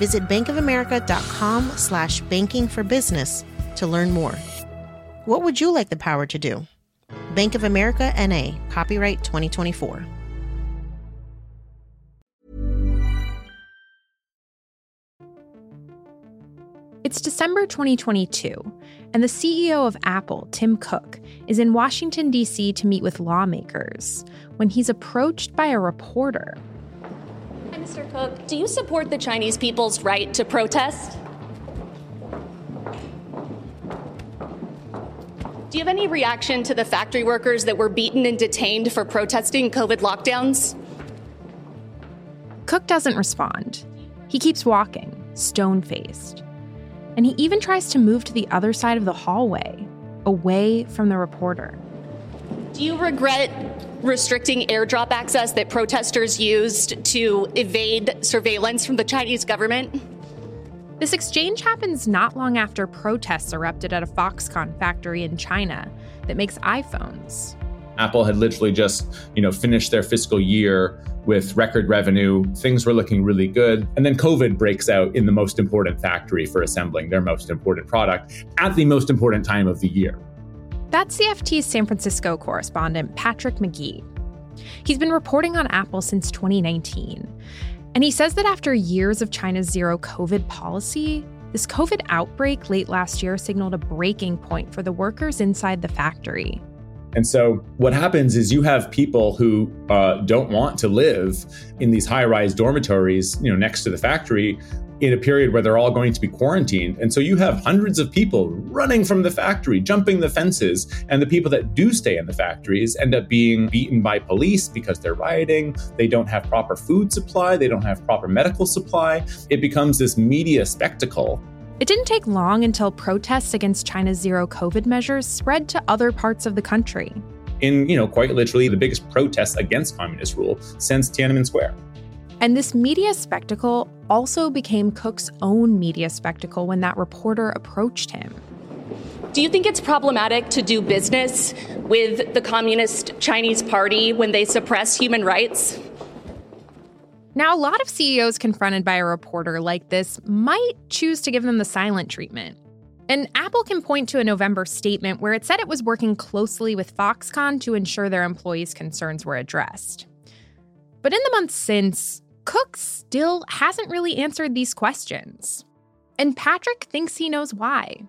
Visit bankofamerica.com slash banking for business to learn more. What would you like the power to do? Bank of America NA, copyright 2024. It's December 2022, and the CEO of Apple, Tim Cook, is in Washington, D.C. to meet with lawmakers when he's approached by a reporter. Hi, Mr. Cook. Do you support the Chinese people's right to protest? Do you have any reaction to the factory workers that were beaten and detained for protesting COVID lockdowns? Cook doesn't respond. He keeps walking, stone faced. And he even tries to move to the other side of the hallway, away from the reporter. Do you regret restricting airdrop access that protesters used to evade surveillance from the Chinese government? This exchange happens not long after protests erupted at a Foxconn factory in China that makes iPhones. Apple had literally just, you know, finished their fiscal year with record revenue. Things were looking really good. And then COVID breaks out in the most important factory for assembling their most important product at the most important time of the year. That's CFT's San Francisco correspondent, Patrick McGee. He's been reporting on Apple since 2019. And he says that after years of China's zero COVID policy, this COVID outbreak late last year signaled a breaking point for the workers inside the factory. And so, what happens is you have people who uh, don't want to live in these high-rise dormitories, you know, next to the factory, in a period where they're all going to be quarantined. And so you have hundreds of people running from the factory, jumping the fences, and the people that do stay in the factories end up being beaten by police because they're rioting. They don't have proper food supply, they don't have proper medical supply. It becomes this media spectacle. It didn't take long until protests against China's zero COVID measures spread to other parts of the country. In, you know, quite literally the biggest protest against communist rule since Tiananmen Square. And this media spectacle also became Cook's own media spectacle when that reporter approached him. Do you think it's problematic to do business with the Communist Chinese Party when they suppress human rights? Now, a lot of CEOs confronted by a reporter like this might choose to give them the silent treatment. And Apple can point to a November statement where it said it was working closely with Foxconn to ensure their employees' concerns were addressed. But in the months since, Cook still hasn't really answered these questions. And Patrick thinks he knows why.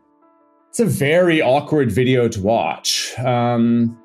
It's a very awkward video to watch. Um,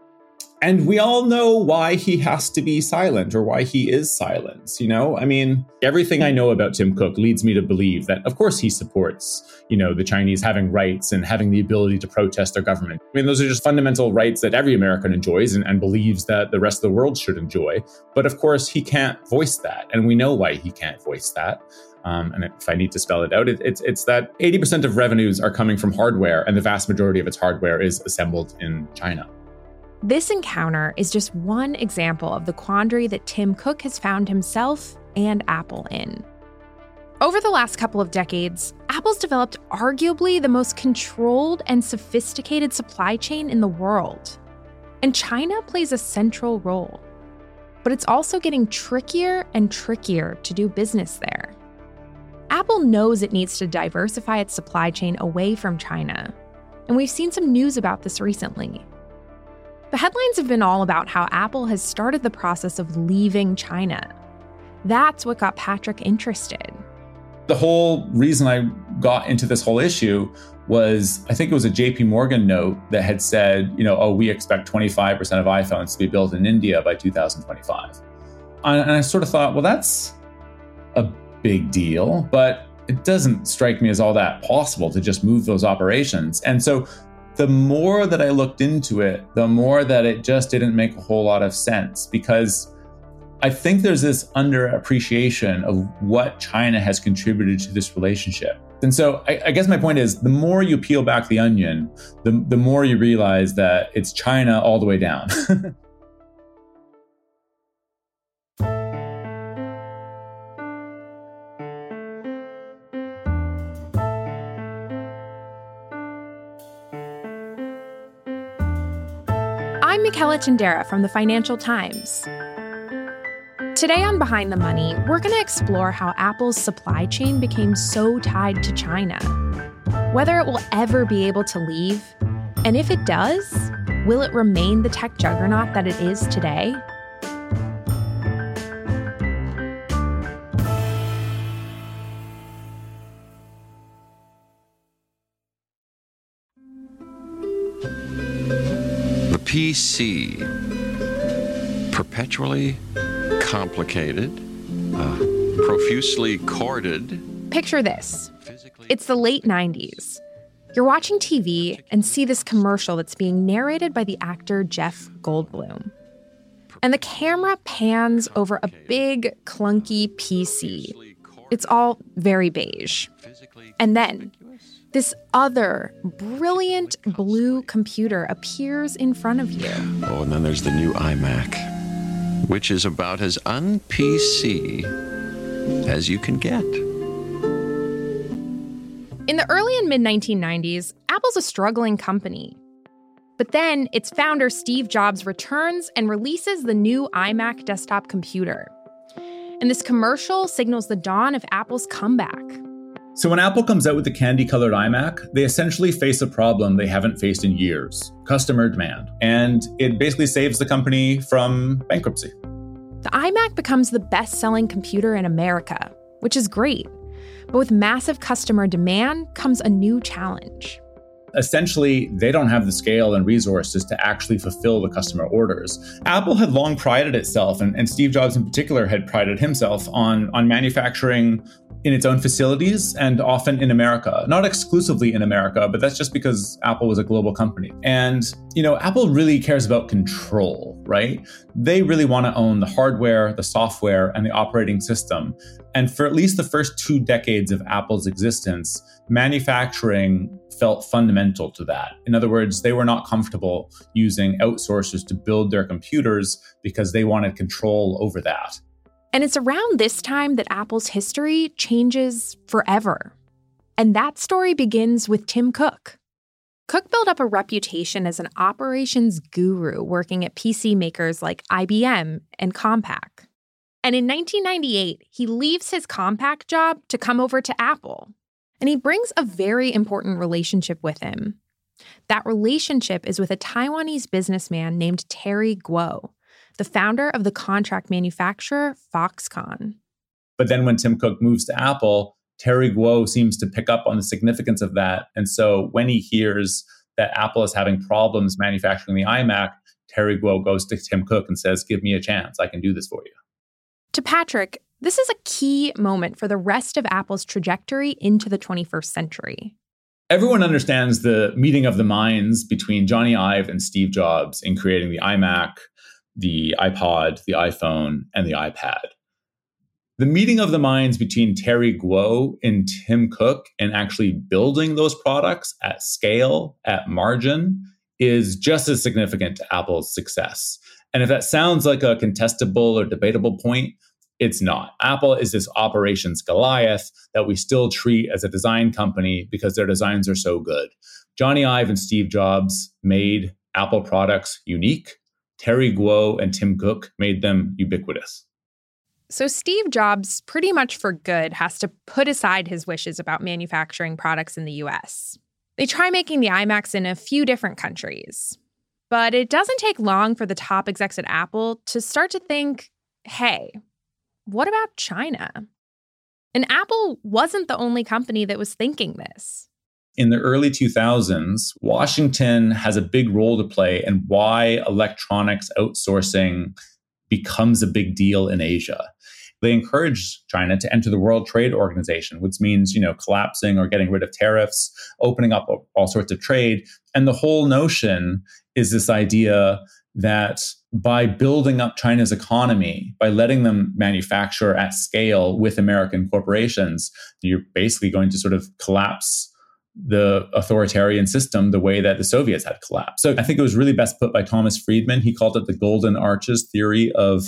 and we all know why he has to be silent or why he is silent. You know, I mean, everything I know about Tim Cook leads me to believe that, of course, he supports, you know, the Chinese having rights and having the ability to protest their government. I mean, those are just fundamental rights that every American enjoys and, and believes that the rest of the world should enjoy. But of course, he can't voice that. And we know why he can't voice that. Um, and if I need to spell it out, it, it's it's that 80% of revenues are coming from hardware, and the vast majority of its hardware is assembled in China. This encounter is just one example of the quandary that Tim Cook has found himself and Apple in. Over the last couple of decades, Apple's developed arguably the most controlled and sophisticated supply chain in the world. And China plays a central role. But it's also getting trickier and trickier to do business there. Apple knows it needs to diversify its supply chain away from China. And we've seen some news about this recently. The headlines have been all about how Apple has started the process of leaving China. That's what got Patrick interested. The whole reason I got into this whole issue was I think it was a JP Morgan note that had said, you know, oh, we expect 25% of iPhones to be built in India by 2025. And I sort of thought, well, that's a big deal, but it doesn't strike me as all that possible to just move those operations. And so the more that I looked into it, the more that it just didn't make a whole lot of sense because I think there's this underappreciation of what China has contributed to this relationship. And so I, I, guess my point is the more you peel back the onion, the, the more you realize that it's China all the way down. Michela Tindera from the Financial Times. Today on Behind the Money, we're going to explore how Apple's supply chain became so tied to China, whether it will ever be able to leave, and if it does, will it remain the tech juggernaut that it is today? PC, perpetually complicated, uh, profusely corded. Picture this it's the late 90s. You're watching TV and see this commercial that's being narrated by the actor Jeff Goldblum. And the camera pans over a big, clunky PC. It's all very beige. And then this other brilliant blue computer appears in front of you. Oh, and then there's the new iMac which is about as un PC as you can get. In the early and mid 1990s, Apple's a struggling company. But then its founder, Steve Jobs, returns and releases the new iMac desktop computer. And this commercial signals the dawn of Apple's comeback. So, when Apple comes out with the candy colored iMac, they essentially face a problem they haven't faced in years customer demand. And it basically saves the company from bankruptcy. The iMac becomes the best selling computer in America, which is great. But with massive customer demand comes a new challenge essentially they don't have the scale and resources to actually fulfill the customer orders. Apple had long prided itself, and, and, Steve Jobs in particular had prided himself on, on manufacturing in its own facilities and often in America. Not exclusively in America, but that's just because Apple was a global company. And, you know, Apple really cares about control, right? They really want to own the hardware, the software, and the operating system. And for at least the first two decades of Apple's existence, manufacturing felt fundamental to that. In other words, they were not comfortable using outsourcers to build their computers because they wanted control over that. And it's around this time that Apple's history changes forever. And that story begins with Tim Cook. Cook built up a reputation as an operations guru working at PC makers like IBM and Compaq. And in 1998, he leaves his Compaq job to come over to Apple. And he brings a very important relationship with him. That relationship is with a Taiwanese businessman named Terry Gou, the founder of the contract manufacturer Foxconn. But then when Tim Cook moves to Apple, Terry Gou seems to pick up on the significance of that. And so when he hears that Apple is having problems manufacturing the iMac, Terry Gou goes to Tim Cook and says, Give me a chance. I can do this for you. To Patrick, this is a key moment for the rest of Apple's trajectory into the 21st century. Everyone understands the meeting of the minds between Jony Ive and Steve Jobs in creating the iMac, the iPod, the iPhone, and the iPad. The meeting of the minds between Terry Gou and Tim Cook and actually building those products at scale, at margin, is just as significant to Apple's success. And if that sounds like a contestable or debatable point, it's not. Apple is this operations Goliath that we still treat as a design company because their designs are so good. Jony Ive and Steve Jobs made Apple products unique Terry Gou and Tim Cook made them ubiquitous. So, Steve Jobs, pretty much for good, has to put aside his wishes about manufacturing products in the US. They try making the iMacs in a few different countries. But it doesn't take long for the top execs at Apple to start to think hey, what about China? And Apple wasn't the only company that was thinking this in the early 2000s, Washington has a big role to play in why electronics outsourcing becomes a big deal in Asia. They encourage China to enter the World Trade Organization, which means, you know, collapsing or getting rid of tariffs, opening up all sorts of trade. And the whole notion is this idea that by building up China's economy, by letting them manufacture at scale with American corporations, you're basically going to sort of collapse the authoritarian system the way that the Soviets had collapsed. So I think it was really best put by Thomas Friedman. He called it the golden arches theory of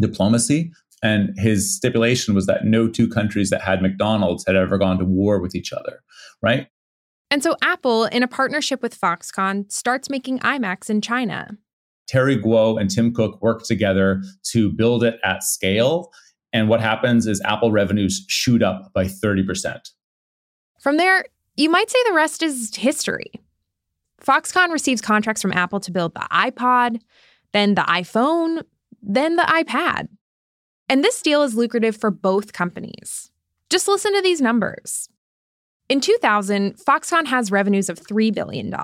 diplomacy. And his stipulation was that no two countries that had McDonald's had ever gone to war with each other, right? And so Apple, in a partnership with Foxconn, starts making iMacs in China. Terry Gou and Tim Cook work together to build it at scale. And what happens is Apple revenues shoot up by 30%. From there, you might say the rest is history. Foxconn receives contracts from Apple to build the iPod, then the iPhone, then the iPad. And this deal is lucrative for both companies. Just listen to these numbers. In 2000, Foxconn has revenues of $3 billion.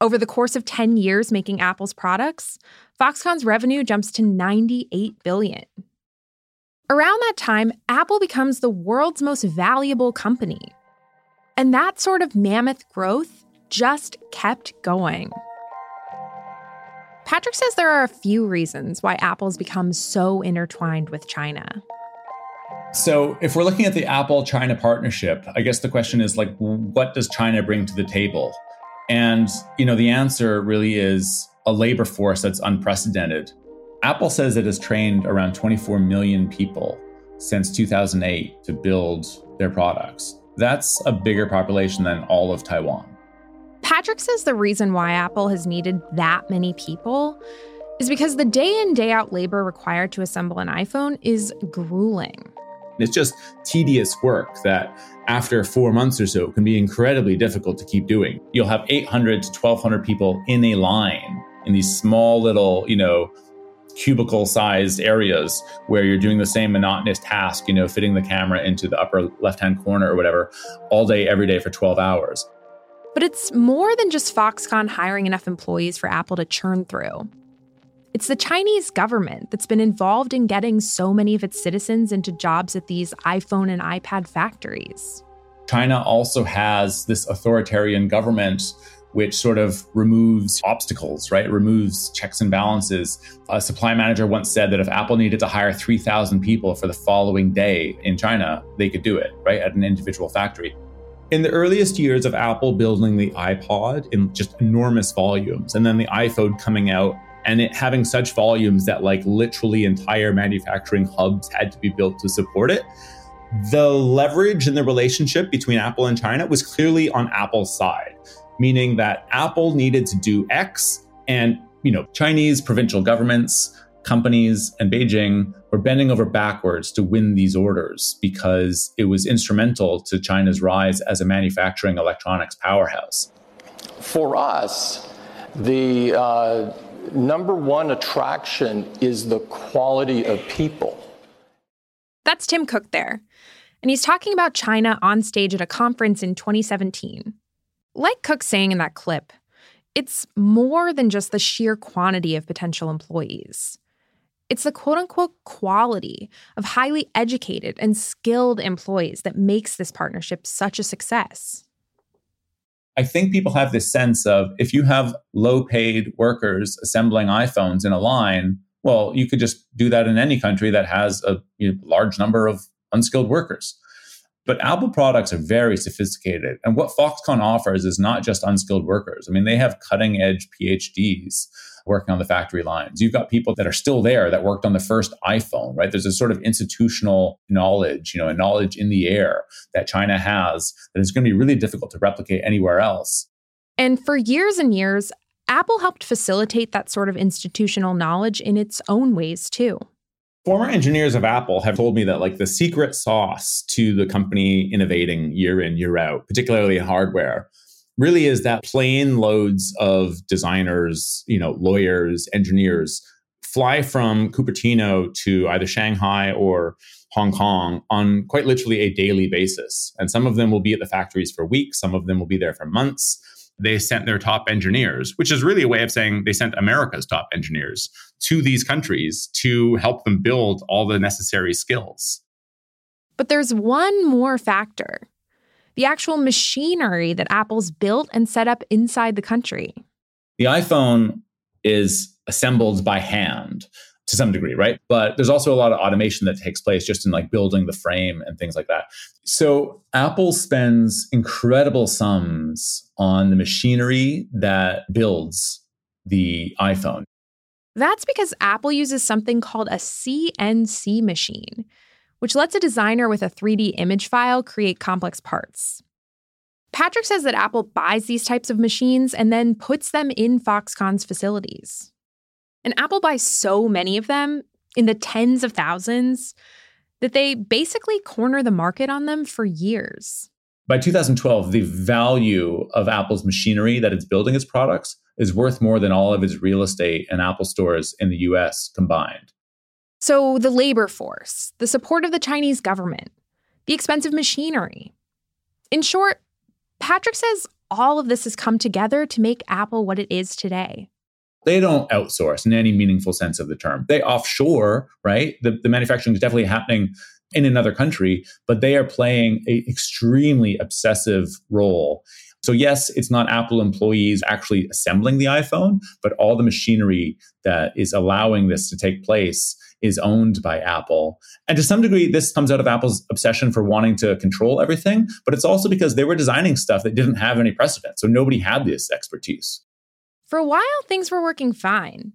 Over the course of 10 years making Apple's products, Foxconn's revenue jumps to 98 billion. Around that time, Apple becomes the world's most valuable company. And that sort of mammoth growth just kept going. Patrick says there are a few reasons why Apple's become so intertwined with China. So, if we're looking at the Apple China partnership, I guess the question is like, what does China bring to the table? And, you know, the answer really is a labor force that's unprecedented. Apple says it has trained around 24 million people since 2008 to build their products. That's a bigger population than all of Taiwan. Patrick says the reason why Apple has needed that many people is because the day in, day out labor required to assemble an iPhone is grueling. It's just tedious work that after four months or so can be incredibly difficult to keep doing. You'll have 800 to 1,200 people in a line in these small little, you know, cubicle sized areas where you're doing the same monotonous task, you know, fitting the camera into the upper left hand corner or whatever, all day, every day for 12 hours. But it's more than just Foxconn hiring enough employees for Apple to churn through. It's the Chinese government that's been involved in getting so many of its citizens into jobs at these iPhone and iPad factories. China also has this authoritarian government which sort of removes obstacles, right? It removes checks and balances. A supply manager once said that if Apple needed to hire 3,000 people for the following day in China, they could do it, right, at an individual factory. In the earliest years of Apple building the iPod in just enormous volumes, and then the iPhone coming out and it having such volumes that like literally entire manufacturing hubs had to be built to support it the leverage in the relationship between apple and china was clearly on apple's side meaning that apple needed to do x and you know chinese provincial governments companies and beijing were bending over backwards to win these orders because it was instrumental to china's rise as a manufacturing electronics powerhouse for us the uh number one attraction is the quality of people. That's Tim Cook there. And he's talking about China on stage at a conference in 2017. Like Cook saying in that clip, it's more than just the sheer quantity of potential employees. It's the quote unquote quality of highly educated and skilled employees that makes this partnership such a success. I think people have this sense of if you have low paid workers assembling iPhones in a line, well, you could just do that in any country that has a you know, large number of unskilled workers. But Apple products are very sophisticated. And what Foxconn offers is not just unskilled workers. I mean, they have cutting edge PhDs working on the factory lines. You've got people that are still there that worked on the first iPhone, right? There's a sort of institutional knowledge, you know, a knowledge in the air that China has that is going to be really difficult to replicate anywhere else. And for years and years, Apple helped facilitate that sort of institutional knowledge in its own ways too. Former engineers of Apple have told me that like the secret sauce to the company innovating year in year out, particularly in hardware, really is that plane loads of designers, you know, lawyers, engineers fly from Cupertino to either Shanghai or Hong Kong on quite literally a daily basis. And some of them will be at the factories for weeks, some of them will be there for months. They sent their top engineers, which is really a way of saying they sent America's top engineers to these countries to help them build all the necessary skills. But there's one more factor the actual machinery that Apple's built and set up inside the country. The iPhone is assembled by hand to some degree, right? But there's also a lot of automation that takes place just in like building the frame and things like that. So Apple spends incredible sums on the machinery that builds the iPhone. That's because Apple uses something called a CNC machine, which lets a designer with a 3D image file create complex parts. Patrick says that Apple buys these types of machines and then puts them in Foxconn's facilities. And Apple buys so many of them, in the tens of thousands, that they basically corner the market on them for years. By 2012, the value of Apple's machinery that it's building its products is worth more than all of its real estate and Apple stores in the US combined. So, the labor force, the support of the Chinese government, the expensive machinery. In short, Patrick says all of this has come together to make Apple what it is today. They don't outsource in any meaningful sense of the term. They offshore, right? The, the manufacturing is definitely happening in another country, but they are playing an extremely obsessive role. So, yes, it's not Apple employees actually assembling the iPhone, but all the machinery that is allowing this to take place is owned by Apple. And to some degree, this comes out of Apple's obsession for wanting to control everything, but it's also because they were designing stuff that didn't have any precedent. So nobody had this expertise. For a while, things were working fine,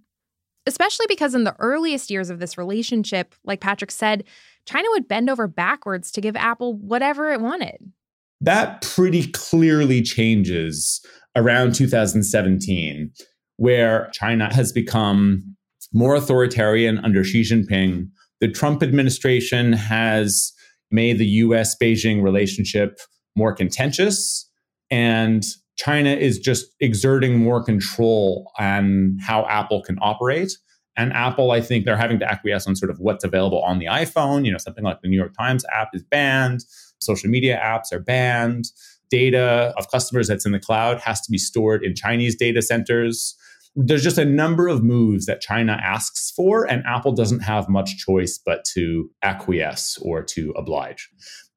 especially because in the earliest years of this relationship, like Patrick said, China would bend over backwards to give Apple whatever it wanted. That pretty clearly changes around 2017, where China has become more authoritarian under Xi Jinping. The Trump administration has made the US Beijing relationship more contentious. And China is just exerting more control on how Apple can operate. And Apple, I think they're having to acquiesce on sort of what's available on the iPhone. You know, something like the New York Times app is banned, social media apps are banned, data of customers that's in the cloud has to be stored in Chinese data centers there's just a number of moves that China asks for, and Apple doesn't have much choice but to acquiesce or to oblige.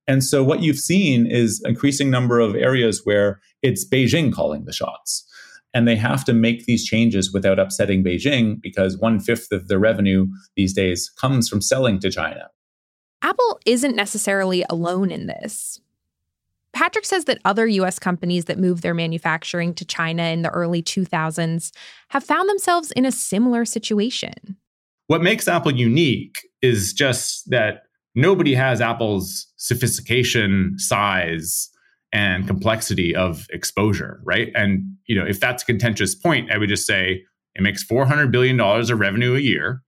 And so what you've seen is increasing number of areas where it's Beijing calling the shots. And they have to make these changes without upsetting Beijing because one fifth of their revenue these days comes from selling to China. Apple isn't necessarily alone in this. Patrick says that other US companies that moved their manufacturing to China in the early 2000s have found themselves in a similar situation. What makes Apple unique is just that nobody has Apple's sophistication, size, and complexity of exposure, right? And you know, if that's a contentious point, I would just say it makes 400 billion dollars of revenue a year.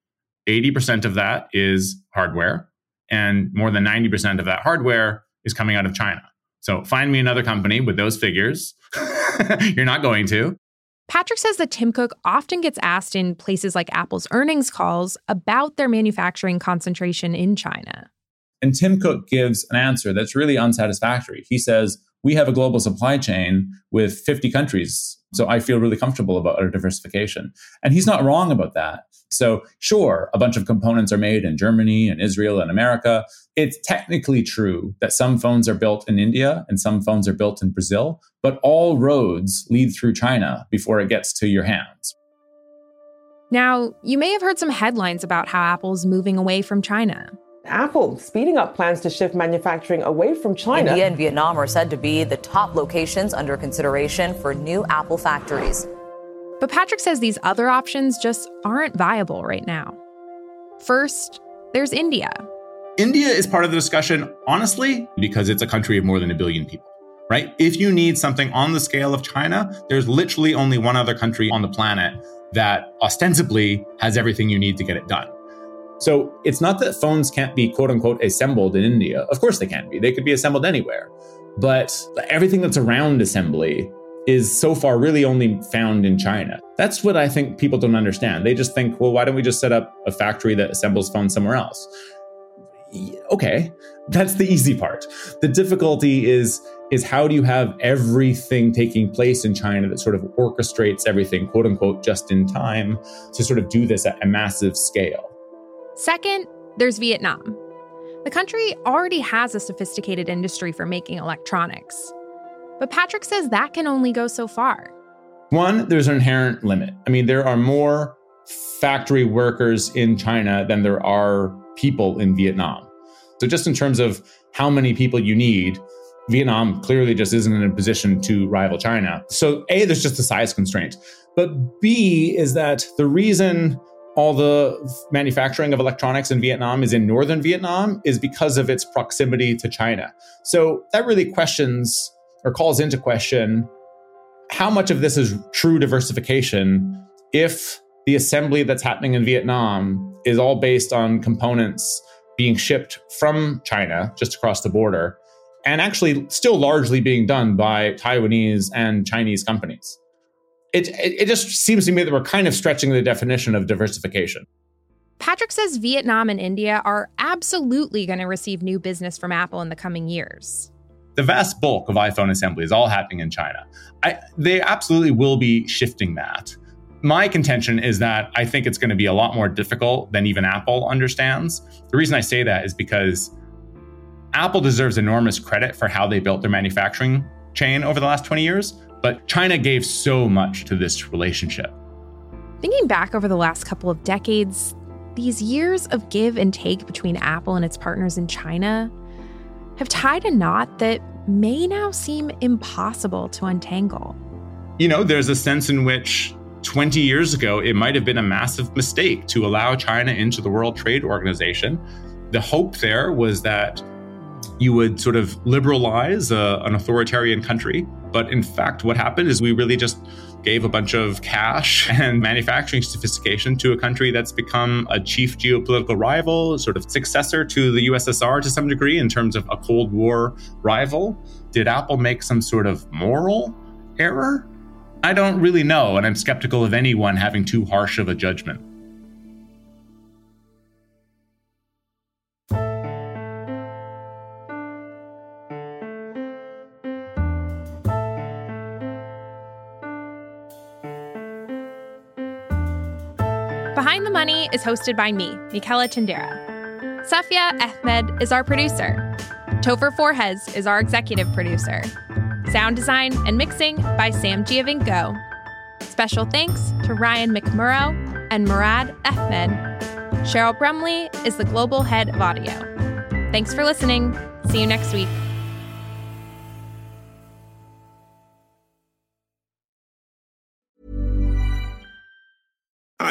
80% of that is hardware, and more than 90% of that hardware is coming out of China. So find me another company with those figures. You're not going to. Patrick says that Tim Cook often gets asked in places like Apple's earnings calls about their manufacturing concentration in China. And Tim Cook gives an answer that's really unsatisfactory. He says, We have a global supply chain with 50 countries. So I feel really comfortable about our diversification. And he's not wrong about that. So, sure, a bunch of components are made in Germany and Israel and America. It's technically true that some phones are built in India and some phones are built in Brazil, but all roads lead through China before it gets to your hands. Now, you may have heard some headlines about how Apple's moving away from China. Apple speeding up plans to shift manufacturing away from China. India and Vietnam are said to be the top locations under consideration for new Apple factories. But Patrick says these other options just aren't viable right now. First, there's India. India is part of the discussion, honestly, because it's a country of more than a billion people, right? If you need something on the scale of China, there's literally only one other country on the planet that ostensibly has everything you need to get it done. So it's not that phones can't be quote unquote assembled in India. Of course they can be. They could be assembled anywhere. But everything that's around assembly is so far really only found in China. That's what I think people don't understand. They just think, well, why don't we just set up a factory that assembles phones somewhere else? Okay, that's the easy part. The difficulty is is how do you have everything taking place in China that sort of orchestrates everything, quote unquote, just in time to sort of do this at a massive scale. Second, there's Vietnam. The country already has a sophisticated industry for making electronics. But Patrick says that can only go so far. One, there's an inherent limit. I mean, there are more factory workers in China than there are people in Vietnam. So, just in terms of how many people you need, Vietnam clearly just isn't in a position to rival China. So, A, there's just a size constraint. But B is that the reason all the manufacturing of electronics in Vietnam is in northern Vietnam is because of its proximity to China. So, that really questions or calls into question how much of this is true diversification if the assembly that's happening in Vietnam is all based on components being shipped from China just across the border and actually still largely being done by Taiwanese and Chinese companies. It, it, it, just seems to me that we're kind of stretching the definition of diversification. Patrick says Vietnam and India are absolutely going to receive new business from Apple in the coming years. The vast bulk of iPhone assembly is all happening in China. I, they absolutely will be shifting that my contention is that I think it's going to be a lot more difficult than even Apple understands. The reason I say that is because Apple deserves enormous credit for how they built their manufacturing chain over the last 20 years, but China gave so much to this relationship. Thinking back over the last couple of decades, these years of give and take between Apple and its partners in China have tied a knot that may now seem impossible to untangle. You know, there's a sense in which 20 years ago, it might have been a massive mistake to allow China into the World Trade Organization. The hope there was that you would sort of liberalize uh, an authoritarian country. But in fact, what happened is we really just gave a bunch of cash and manufacturing sophistication to a country that's become a chief geopolitical rival, sort of successor to the USSR to some degree in terms of a Cold War rival. Did Apple make some sort of moral error? I don't really know, and I'm skeptical of anyone having too harsh of a judgment. Behind the Money is hosted by me, Michela Tindera. Safia Ahmed is our producer. Topher Forhecz is our executive producer. Sound design and mixing by Sam Giovinco. Special thanks to Ryan McMorrow and Murad Ahmed. Cheryl Brumley is the global head of audio. Thanks for listening. See you next week.